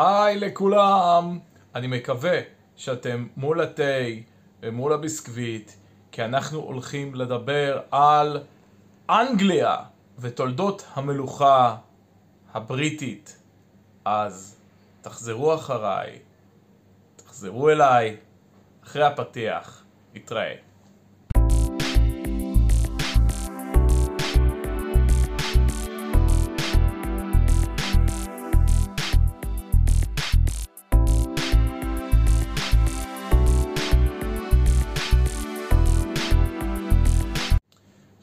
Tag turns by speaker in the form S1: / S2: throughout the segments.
S1: היי לכולם! אני מקווה שאתם מול התה ומול הביסקוויט, כי אנחנו הולכים לדבר על אנגליה ותולדות המלוכה הבריטית. אז תחזרו אחריי, תחזרו אליי, אחרי הפתיח, נתראה.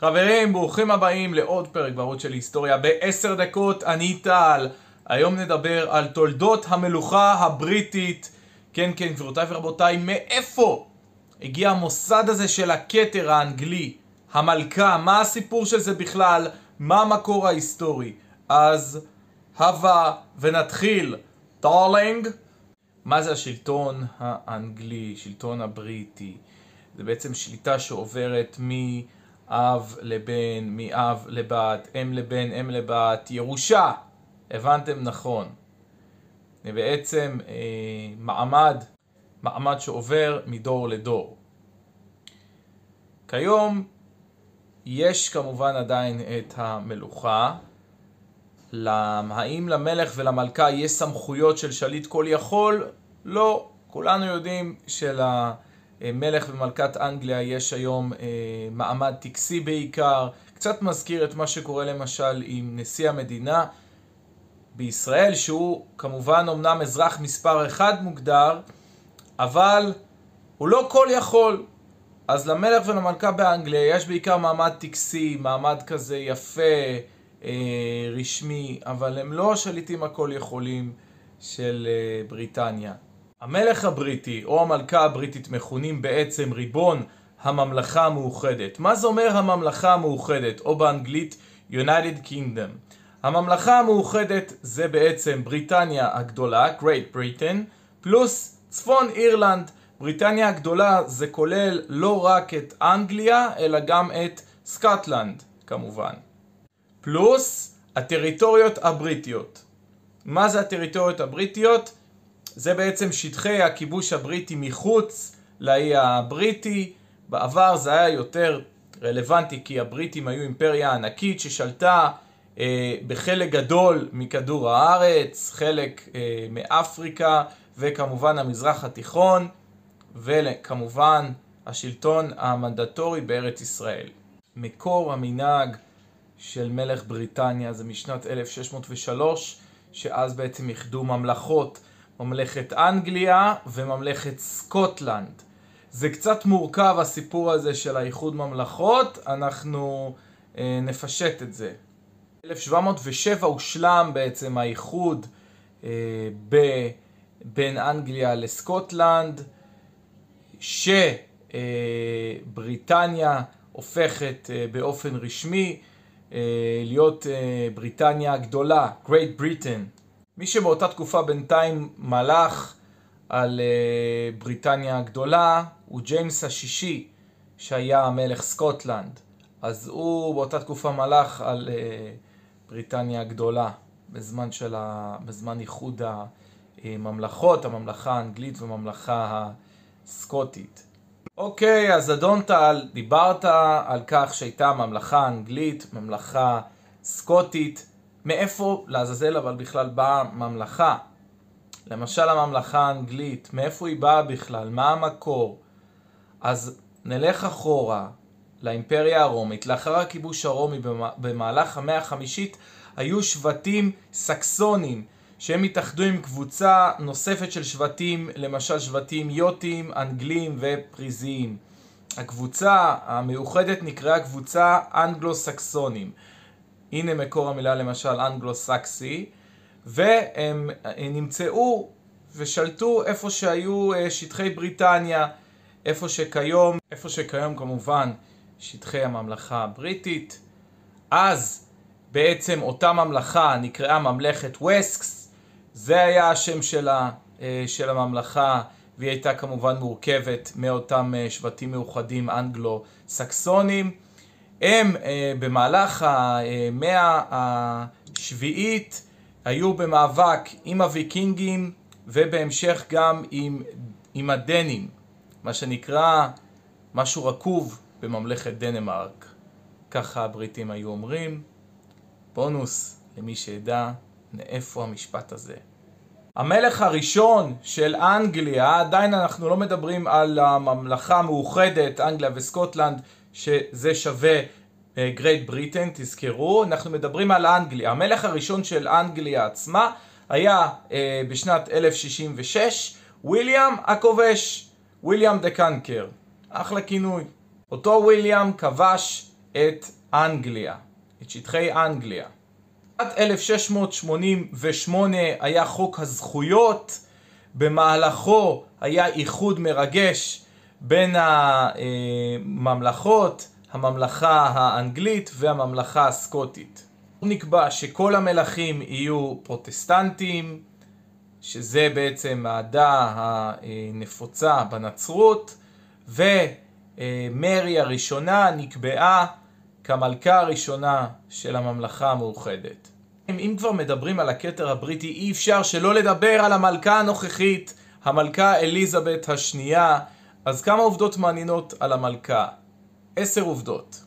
S1: חברים, ברוכים הבאים לעוד פרק בערוץ של היסטוריה בעשר דקות, אני טל. היום נדבר על תולדות המלוכה הבריטית. כן, כן, גבירותיי ורבותיי, מאיפה הגיע המוסד הזה של הכתר האנגלי, המלכה, מה הסיפור של זה בכלל, מה המקור ההיסטורי. אז הבה ונתחיל. דארלינג. מה זה השלטון האנגלי, שלטון הבריטי? זה בעצם שליטה שעוברת מ... אב לבן, מאב לבת, אם לבן, אם לבת, ירושה. הבנתם נכון. זה בעצם אה, מעמד, מעמד שעובר מדור לדור. כיום יש כמובן עדיין את המלוכה. האם למלך ולמלכה יש סמכויות של שליט כל יכול? לא. כולנו יודעים של... אה, מלך ומלכת אנגליה יש היום אה, מעמד טקסי בעיקר, קצת מזכיר את מה שקורה למשל עם נשיא המדינה בישראל, שהוא כמובן אמנם אזרח מספר אחד מוגדר, אבל הוא לא כל יכול. אז למלך ולמלכה באנגליה יש בעיקר מעמד טקסי, מעמד כזה יפה, אה, רשמי, אבל הם לא השליטים הכל יכולים של אה, בריטניה. המלך הבריטי או המלכה הבריטית מכונים בעצם ריבון הממלכה המאוחדת. מה זה אומר הממלכה המאוחדת, או באנגלית United Kingdom? הממלכה המאוחדת זה בעצם בריטניה הגדולה, Great Britain, פלוס צפון אירלנד. בריטניה הגדולה זה כולל לא רק את אנגליה, אלא גם את סקוטלנד, כמובן. פלוס הטריטוריות הבריטיות. מה זה הטריטוריות הבריטיות? זה בעצם שטחי הכיבוש הבריטי מחוץ לאי הבריטי. בעבר זה היה יותר רלוונטי כי הבריטים היו אימפריה ענקית ששלטה אה, בחלק גדול מכדור הארץ, חלק אה, מאפריקה וכמובן המזרח התיכון וכמובן השלטון המנדטורי בארץ ישראל. מקור המנהג של מלך בריטניה זה משנת 1603 שאז בעצם איחדו ממלכות ממלכת אנגליה וממלכת סקוטלנד. זה קצת מורכב הסיפור הזה של האיחוד ממלכות, אנחנו אה, נפשט את זה. 1707 הושלם בעצם האיחוד אה, ב, בין אנגליה לסקוטלנד, שבריטניה אה, הופכת אה, באופן רשמי אה, להיות אה, בריטניה הגדולה, Great Britain. מי שבאותה תקופה בינתיים מלך על uh, בריטניה הגדולה הוא ג'יימס השישי שהיה מלך סקוטלנד אז הוא באותה תקופה מלך על uh, בריטניה הגדולה בזמן, ה... בזמן איחוד הממלכות, הממלכה האנגלית והממלכה הסקוטית. אוקיי, אז אדון טל, דיברת על כך שהייתה ממלכה אנגלית, ממלכה סקוטית מאיפה לעזאזל אבל בכלל באה ממלכה? למשל הממלכה האנגלית, מאיפה היא באה בכלל? מה המקור? אז נלך אחורה לאימפריה הרומית. לאחר הכיבוש הרומי במהלך המאה החמישית היו שבטים סקסונים שהם התאחדו עם קבוצה נוספת של שבטים, למשל שבטים יוטים, אנגלים ופריזיים. הקבוצה המאוחדת נקראה קבוצה אנגלו-סקסונים. הנה מקור המילה למשל אנגלו-סקסי, והם נמצאו ושלטו איפה שהיו אה, שטחי בריטניה, איפה שכיום, איפה שכיום כמובן שטחי הממלכה הבריטית. אז בעצם אותה ממלכה נקראה ממלכת וסקס, זה היה השם שלה, אה, של הממלכה, והיא הייתה כמובן מורכבת מאותם אה, שבטים מאוחדים אנגלו-סקסונים. הם אה, במהלך המאה השביעית היו במאבק עם הוויקינגים ובהמשך גם עם, עם הדנים, מה שנקרא משהו רקוב בממלכת דנמרק. ככה הבריטים היו אומרים. בונוס למי שידע מאיפה המשפט הזה. המלך הראשון של אנגליה, עדיין אנחנו לא מדברים על הממלכה המאוחדת, אנגליה וסקוטלנד, שזה שווה גרייט uh, בריטן, תזכרו, אנחנו מדברים על אנגליה. המלך הראשון של אנגליה עצמה היה uh, בשנת 1066, וויליאם הכובש, וויליאם דה קנקר, אחלה כינוי. אותו וויליאם כבש את אנגליה, את שטחי אנגליה. בשנת 1688 היה חוק הזכויות, במהלכו היה איחוד מרגש בין הממלכות, הממלכה האנגלית והממלכה הסקוטית. נקבע שכל המלכים יהיו פרוטסטנטים, שזה בעצם העדה הנפוצה בנצרות, ומרי הראשונה נקבעה כמלכה הראשונה של הממלכה המאוחדת. אם כבר מדברים על הכתר הבריטי, אי אפשר שלא לדבר על המלכה הנוכחית, המלכה אליזבת השנייה. אז כמה עובדות מעניינות על המלכה? עשר עובדות.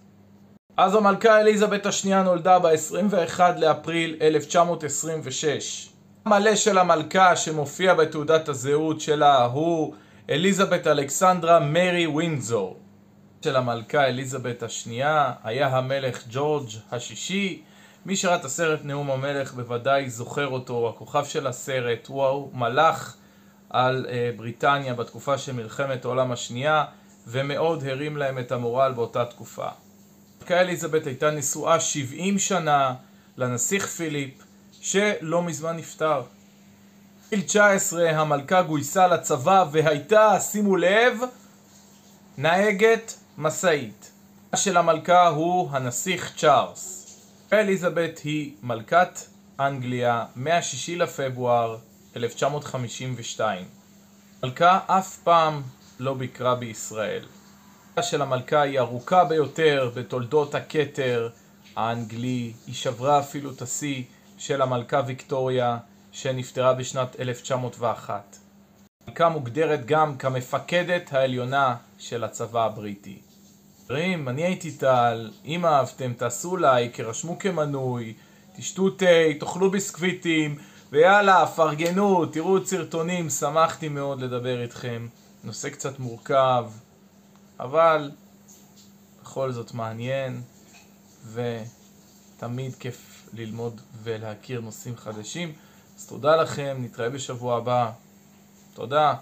S1: אז המלכה אליזבת השנייה נולדה ב-21 לאפריל 1926. המלא של המלכה שמופיע בתעודת הזהות שלה הוא אליזבת אלכסנדרה מרי ווינזור. של המלכה אליזבת השנייה היה המלך ג'ורג' השישי. מי שראה את הסרט נאום המלך בוודאי זוכר אותו, הכוכב של הסרט, הוא מלך על uh, בריטניה בתקופה של מלחמת העולם השנייה ומאוד הרים להם את המורל באותה תקופה. המלכה אליזבת הייתה נשואה 70 שנה לנסיך פיליפ שלא מזמן נפטר. בגיל 19 המלכה גויסה לצבא והייתה, שימו לב, נהגת משאית. של המלכה הוא הנסיך צ'ארלס. אליזבת היא מלכת אנגליה מה-6 לפברואר 1952. מלכה אף פעם לא ביקרה בישראל. של המלכה היא ארוכה ביותר בתולדות הכתר האנגלי, היא שברה אפילו את השיא של המלכה ויקטוריה שנפטרה בשנת 1901. המלכה מוגדרת גם כמפקדת העליונה של הצבא הבריטי. חברים, אני הייתי טל, אם אהבתם תעשו לייק, רשמו כמנוי, תשתו תה, תאכלו ביסקוויטים, ויאללה, פרגנו, תראו את סרטונים, שמחתי מאוד לדבר איתכם. נושא קצת מורכב, אבל בכל זאת מעניין, ותמיד כיף ללמוד ולהכיר נושאים חדשים. אז תודה לכם, נתראה בשבוע הבא. תודה.